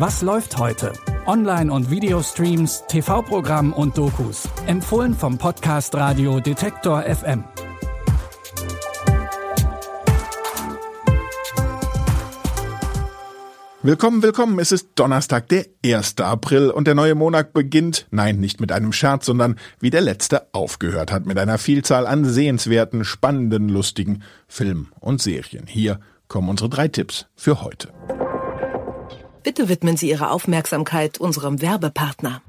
Was läuft heute? Online- und Videostreams, TV-Programm und Dokus. Empfohlen vom Podcast Radio Detektor FM. Willkommen, willkommen. Es ist Donnerstag, der 1. April und der neue Monat beginnt, nein, nicht mit einem Scherz, sondern wie der letzte aufgehört hat, mit einer Vielzahl an sehenswerten, spannenden, lustigen Filmen und Serien. Hier kommen unsere drei Tipps für heute. Bitte widmen Sie Ihre Aufmerksamkeit unserem Werbepartner.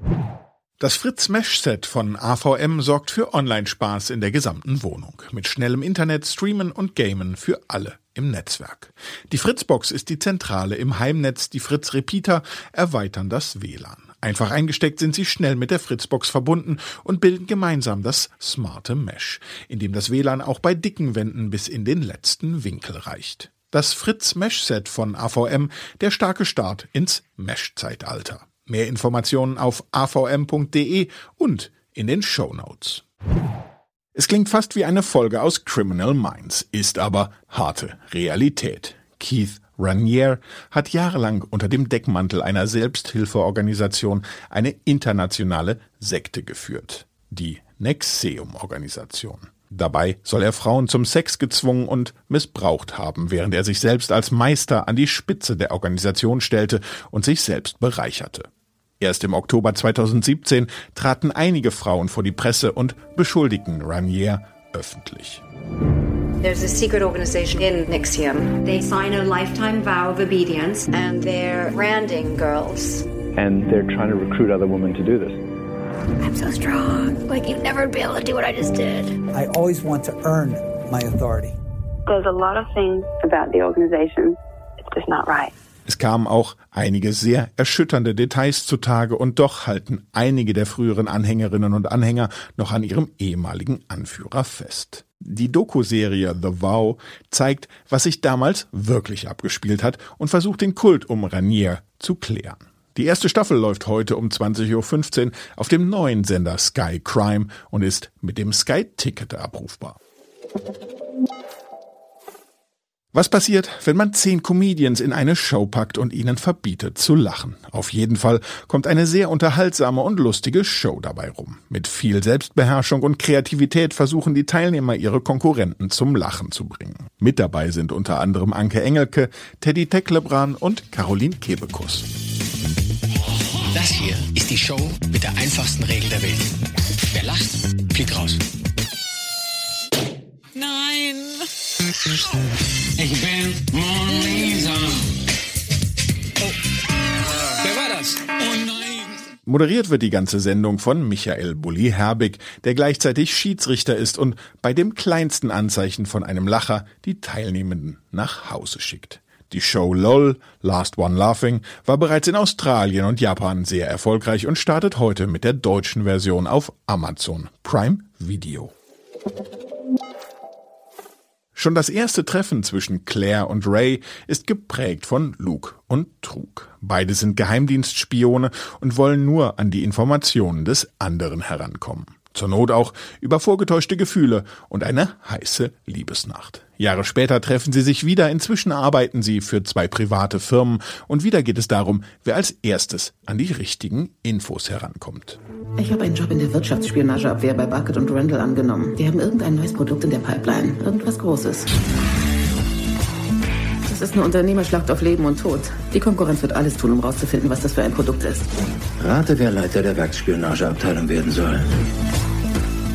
Das Fritz Mesh Set von AVM sorgt für Online-Spaß in der gesamten Wohnung. Mit schnellem Internet, Streamen und Gamen für alle im Netzwerk. Die Fritzbox ist die Zentrale im Heimnetz, die Fritz Repeater erweitern das WLAN. Einfach eingesteckt sind sie schnell mit der Fritzbox verbunden und bilden gemeinsam das smarte Mesh, in dem das WLAN auch bei dicken Wänden bis in den letzten Winkel reicht. Das Fritz Mesh Set von AVM, der starke Start ins Mesh-Zeitalter. Mehr Informationen auf avm.de und in den Show Notes. Es klingt fast wie eine Folge aus Criminal Minds, ist aber harte Realität. Keith Raniere hat jahrelang unter dem Deckmantel einer Selbsthilfeorganisation eine internationale Sekte geführt. Die Nexium-Organisation. Dabei soll er Frauen zum Sex gezwungen und missbraucht haben, während er sich selbst als Meister an die Spitze der Organisation stellte und sich selbst bereicherte. Erst im Oktober 2017 traten einige Frauen vor die Presse und beschuldigten Ranier öffentlich. There's a secret organization in Nixium. They sign a lifetime vow of obedience and they're branding girls. And they're trying to recruit other women to do this. I'm so strong. Like you'd never be able to do what I just did. I always want to earn my authority. There's a lot of things about the organization. It's just not right. Es kamen auch einige sehr erschütternde Details zutage und doch halten einige der früheren Anhängerinnen und Anhänger noch an ihrem ehemaligen Anführer fest. Die Doku-Serie The Vow zeigt, was sich damals wirklich abgespielt hat und versucht den Kult um Ranier zu klären. Die erste Staffel läuft heute um 20.15 Uhr auf dem neuen Sender Sky Crime und ist mit dem Sky Ticket abrufbar. Was passiert, wenn man zehn Comedians in eine Show packt und ihnen verbietet zu lachen? Auf jeden Fall kommt eine sehr unterhaltsame und lustige Show dabei rum. Mit viel Selbstbeherrschung und Kreativität versuchen die Teilnehmer ihre Konkurrenten zum Lachen zu bringen. Mit dabei sind unter anderem Anke Engelke, Teddy Tecklebran und Caroline Kebekus. Das hier ist die Show mit der einfachsten Regel der Welt. Wer lacht, fliegt raus. Nein. Ich bin Mona Lisa. Oh. Wer war das? Oh nein. Moderiert wird die ganze Sendung von Michael Bulli Herbig, der gleichzeitig Schiedsrichter ist und bei dem kleinsten Anzeichen von einem Lacher die Teilnehmenden nach Hause schickt. Die Show LOL, Last One Laughing, war bereits in Australien und Japan sehr erfolgreich und startet heute mit der deutschen Version auf Amazon Prime Video. Schon das erste Treffen zwischen Claire und Ray ist geprägt von Luke und Trug. Beide sind Geheimdienstspione und wollen nur an die Informationen des anderen herankommen. Zur Not auch über vorgetäuschte Gefühle und eine heiße Liebesnacht. Jahre später treffen sie sich wieder, inzwischen arbeiten sie für zwei private Firmen und wieder geht es darum, wer als erstes an die richtigen Infos herankommt. Ich habe einen Job in der Wirtschaftsspionageabwehr bei Bucket und Randall angenommen. Die haben irgendein neues Produkt in der Pipeline. Irgendwas Großes. Das ist eine Unternehmerschlacht auf Leben und Tod. Die Konkurrenz wird alles tun, um rauszufinden, was das für ein Produkt ist. Rate, wer Leiter der Werksspionageabteilung werden soll.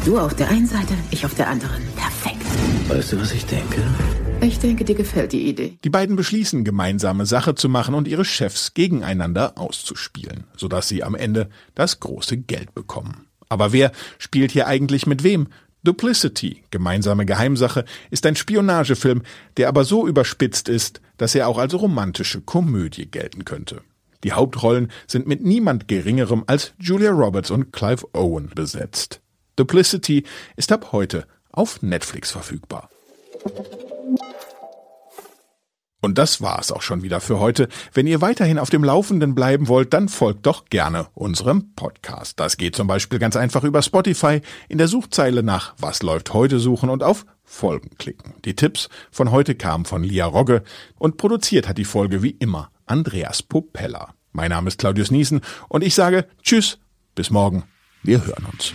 Du auf der einen Seite, ich auf der anderen. Perfekt. Weißt du, was ich denke? Ich denke, dir gefällt die Idee. Die beiden beschließen, gemeinsame Sache zu machen und ihre Chefs gegeneinander auszuspielen, sodass sie am Ende das große Geld bekommen. Aber wer spielt hier eigentlich mit wem? Duplicity, gemeinsame Geheimsache, ist ein Spionagefilm, der aber so überspitzt ist, dass er auch als romantische Komödie gelten könnte. Die Hauptrollen sind mit niemand Geringerem als Julia Roberts und Clive Owen besetzt. Duplicity ist ab heute auf Netflix verfügbar. Und das war's auch schon wieder für heute. Wenn ihr weiterhin auf dem Laufenden bleiben wollt, dann folgt doch gerne unserem Podcast. Das geht zum Beispiel ganz einfach über Spotify, in der Suchzeile nach Was läuft heute suchen und auf Folgen klicken. Die Tipps von heute kamen von Lia Rogge und produziert hat die Folge wie immer Andreas Popella. Mein Name ist Claudius Niesen und ich sage Tschüss, bis morgen. Wir hören uns.